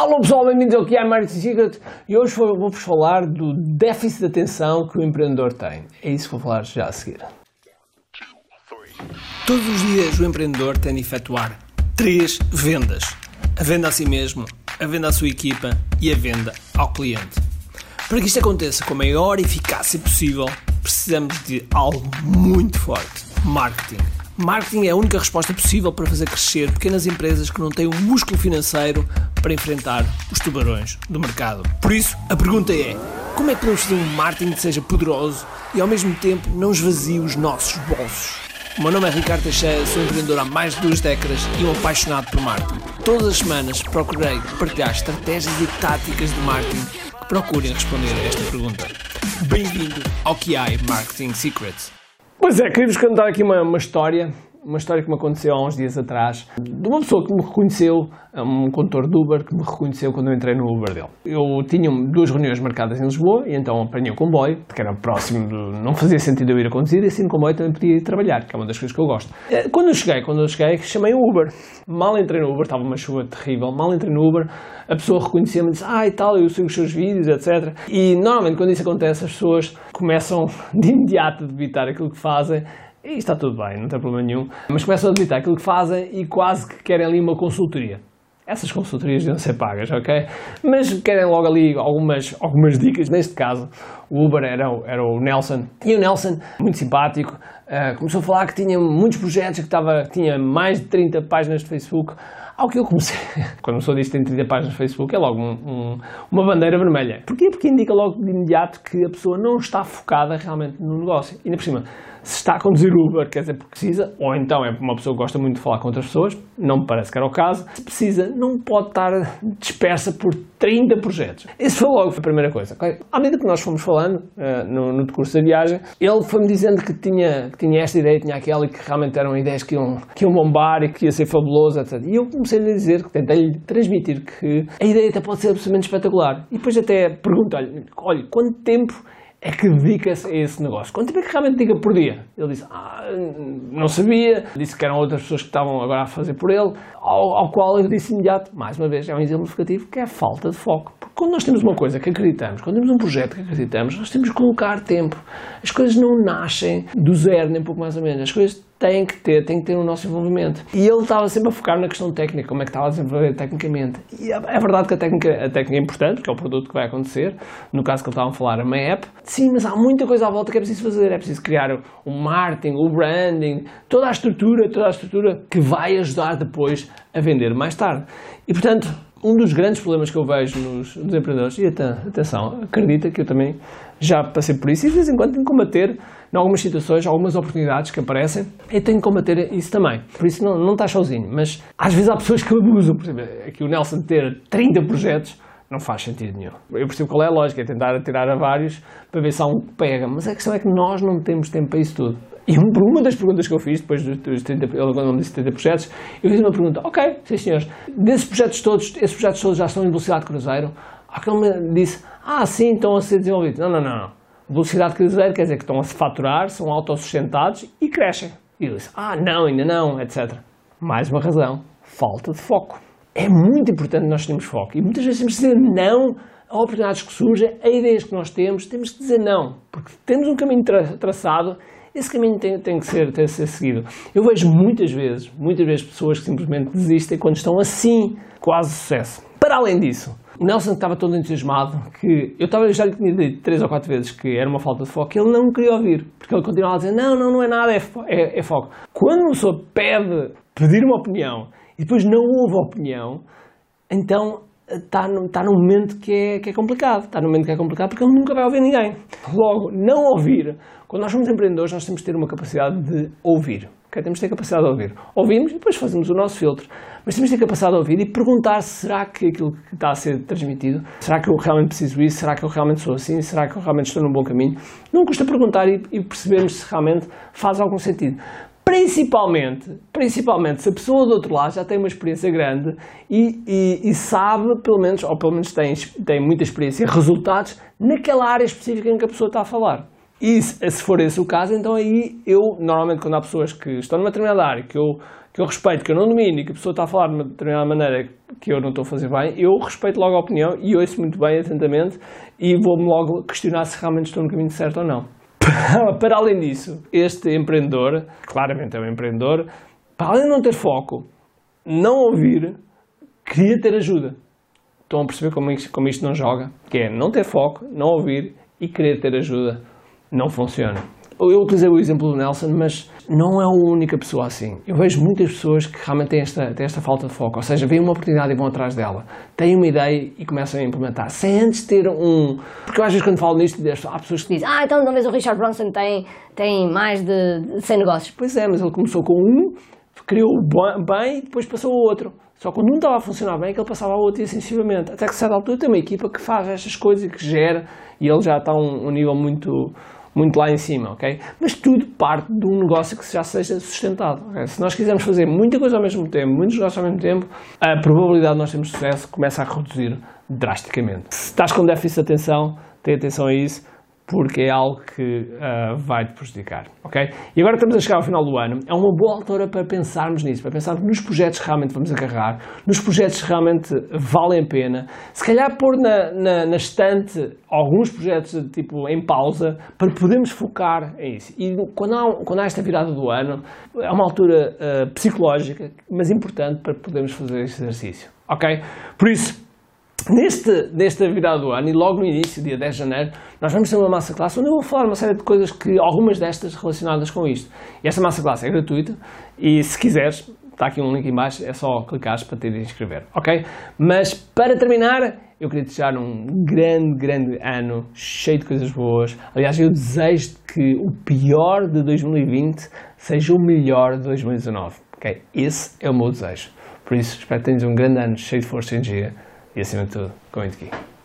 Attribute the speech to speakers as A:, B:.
A: Alô pessoal, bem-vindos ao que é Marketing Secret e hoje vou-vos falar do déficit de atenção que o empreendedor tem. É isso que vou falar já a seguir. Todos os dias o empreendedor tem de efetuar três vendas: a venda a si mesmo, a venda à sua equipa e a venda ao cliente. Para que isto aconteça com a maior eficácia possível, precisamos de algo muito forte: marketing. Marketing é a única resposta possível para fazer crescer pequenas empresas que não têm o um músculo financeiro para enfrentar os tubarões do mercado. Por isso, a pergunta é: como é que podemos fazer um marketing que seja poderoso e ao mesmo tempo não esvazie os nossos bolsos? O meu nome é Ricardo Teixeira, sou empreendedor há mais de duas décadas e um apaixonado por marketing. Todas as semanas procurei partilhar estratégias e táticas de marketing que procurem responder a esta pergunta. Bem-vindo ao QI Marketing Secrets. Pois é, queria-vos contar aqui uma, uma história uma história que me aconteceu há uns dias atrás, de uma pessoa que me reconheceu, um condutor de Uber, que me reconheceu quando eu entrei no Uber dele. Eu tinha duas reuniões marcadas em Lisboa, e então apanhei o comboio, que era próximo, de, não fazia sentido eu ir a conduzir, e assim no comboio também podia ir trabalhar, que é uma das coisas que eu gosto. Eh, quando eu cheguei, quando eu cheguei, chamei o Uber. Mal entrei no Uber, estava uma chuva terrível, mal entrei no Uber, a pessoa reconhecia-me e disse, ah e tal, eu sigo os seus vídeos, etc. E normalmente quando isso acontece, as pessoas começam de imediato a debitar aquilo que fazem, e está tudo bem, não tem problema nenhum. Mas começam a acreditar aquilo que fazem e quase que querem ali uma consultoria. Essas consultorias deviam ser pagas, ok? Mas querem logo ali algumas, algumas dicas. Neste caso, o Uber era, era o Nelson. E o Nelson, muito simpático, uh, começou a falar que tinha muitos projetos, que estava, tinha mais de 30 páginas de Facebook. Ao que eu comecei, quando diz que tem 30 páginas no Facebook, é logo um, um, uma bandeira vermelha. Porquê? Porque indica logo de imediato que a pessoa não está focada realmente no negócio. E ainda por cima, se está a conduzir Uber, quer dizer, porque precisa, ou então é uma pessoa que gosta muito de falar com outras pessoas, não me parece que era o caso, se precisa, não pode estar dispersa por 30 projetos. Isso foi logo a primeira coisa. À medida que nós fomos falando uh, no, no decurso da viagem, ele foi-me dizendo que tinha, que tinha esta ideia, tinha aquela, e que realmente eram ideias que iam, que iam bombar e que ia ser fabuloso, etc. E eu comecei-lhe a dizer, tentei-lhe transmitir que a ideia até pode ser absolutamente espetacular. E depois até pergunto-lhe, olha, quanto tempo é que dedica-se a esse negócio? Quanto tempo é que realmente dedica por dia? Ele disse, ah, não sabia, disse que eram outras pessoas que estavam agora a fazer por ele, ao, ao qual eu disse imediato, mais uma vez, é um exemplificativo, que é a falta de foco. Quando nós temos uma coisa que acreditamos, quando temos um projeto que acreditamos, nós temos que colocar tempo. As coisas não nascem do zero, nem pouco mais ou menos. As coisas tem que ter, tem que ter o nosso envolvimento. E ele estava sempre a focar na questão técnica, como é que estava a desenvolver tecnicamente. E é, é verdade que a técnica, a técnica é importante, porque é o produto que vai acontecer, no caso que ele estava a falar, uma app. Sim, mas há muita coisa à volta que é preciso fazer. É preciso criar o marketing, o branding, toda a estrutura, toda a estrutura que vai ajudar depois a vender mais tarde. E portanto, um dos grandes problemas que eu vejo nos, nos empreendedores, e atenção, acredita que eu também já passei por isso, e de vez em quando tenho que combater em algumas situações, algumas oportunidades que aparecem, eu tenho que combater isso também. Por isso não, não estás sozinho, mas às vezes há pessoas que abusam, por exemplo, aqui o Nelson ter 30 projetos, não faz sentido nenhum. Eu percebo qual é a lógica, é tentar atirar a vários para ver se há um que pega, mas a questão é que nós não temos tempo para isso tudo. E uma das perguntas que eu fiz, depois dos 30, ele me disse 30 projetos, eu fiz uma pergunta, ok, sim senhores, desses projetos todos, esses projetos todos já estão em velocidade cruzeiro? Aquele me disse, ah sim, estão a ser desenvolvidos. Não, não, não, Velocidade cruzeiro quer dizer que estão a se faturar, são autossustentados e crescem. E eu disse, ah não, ainda não, etc. Mais uma razão, falta de foco. É muito importante nós termos foco e muitas vezes temos que dizer não a oportunidades que surgem, a ideias que nós temos, temos que dizer não, porque temos um caminho tra traçado esse caminho tem, tem, que ser, tem que ser seguido. Eu vejo muitas vezes, muitas vezes pessoas que simplesmente desistem quando estão assim, quase sucesso. Para além disso, o Nelson estava todo entusiasmado que eu estava, já lhe tinha dito três ou quatro vezes que era uma falta de foco, ele não queria ouvir, porque ele continuava a dizer não, não, não é nada, é, é, é foco. Quando uma pessoa pede, pedir uma opinião e depois não ouve a opinião, então está, está num momento que é, que é complicado. Está num momento que é complicado porque ele nunca vai ouvir ninguém. Logo, não ouvir. Quando nós somos empreendedores, nós temos que ter uma capacidade de ouvir. Okay? Temos que ter capacidade de ouvir. Ouvimos e depois fazemos o nosso filtro. Mas temos que ter capacidade de ouvir e perguntar será que aquilo que está a ser transmitido, será que eu realmente preciso isso? Será que eu realmente sou assim? Será que eu realmente estou num bom caminho? Não custa perguntar e, e percebermos se realmente faz algum sentido. Principalmente, principalmente se a pessoa do outro lado já tem uma experiência grande e, e, e, sabe, pelo menos, ou pelo menos tem, tem muita experiência e resultados naquela área específica em que a pessoa está a falar. E se, se for esse o caso, então aí eu, normalmente, quando há pessoas que estão numa determinada área, que eu que eu respeito, que eu não domino e que a pessoa está a falar de uma determinada maneira que eu não estou a fazer bem, eu respeito logo a opinião e ouço muito bem, atentamente, e vou-me logo questionar se realmente estou no caminho certo ou não. Para além disso, este empreendedor, claramente é um empreendedor, para além de não ter foco, não ouvir, queria ter ajuda. Estão a perceber como isto, como isto não joga? Que é não ter foco, não ouvir e querer ter ajuda. Não funciona. Eu utilizei o exemplo do Nelson, mas não é a única pessoa assim. Eu vejo muitas pessoas que realmente têm esta, têm esta falta de foco, ou seja, veem uma oportunidade e vão atrás dela, têm uma ideia e começam a implementar, sem antes ter um. Porque eu às vezes quando falo nisto, há pessoas que dizem:
B: Ah, então talvez o Richard Bronson tem, tem mais de 100 negócios.
A: Pois é, mas ele começou com um, criou bem e depois passou ao outro. Só quando um estava a funcionar bem, que ele passava ao outro e assim sucessivamente. Até que, a certa altura, tem uma equipa que faz estas coisas e que gera, e ele já está a um, um nível muito muito lá em cima, ok? Mas tudo parte de um negócio que já seja sustentado. Okay? Se nós quisermos fazer muita coisa ao mesmo tempo, muitos negócios ao mesmo tempo, a probabilidade de nós termos sucesso começa a reduzir drasticamente. Se estás com déficit de atenção, tenha atenção a isso porque é algo que uh, vai te prejudicar, ok? E agora estamos a chegar ao final do ano, é uma boa altura para pensarmos nisso, para pensarmos nos projetos que realmente vamos agarrar, nos projetos que realmente valem a pena, se calhar pôr na, na, na estante alguns projetos tipo em pausa para podermos focar em isso. E quando há, quando há esta virada do ano, é uma altura uh, psicológica, mas importante para podermos fazer este exercício, ok? Por isso, Neste, nesta virada do ano e logo no início, dia 10 de janeiro, nós vamos ter uma massa classe onde eu vou falar uma série de coisas que, algumas destas relacionadas com isto. E esta massa classe é gratuita e se quiseres, está aqui um link em baixo, é só clicar para te inscrever, ok? Mas para terminar, eu queria desejar um grande, grande ano, cheio de coisas boas. Aliás, eu desejo que o pior de 2020 seja o melhor de 2019, ok? Esse é o meu desejo. Por isso, espero que tenhas um grande ano, cheio de força e energia e acima de tudo, comente aqui.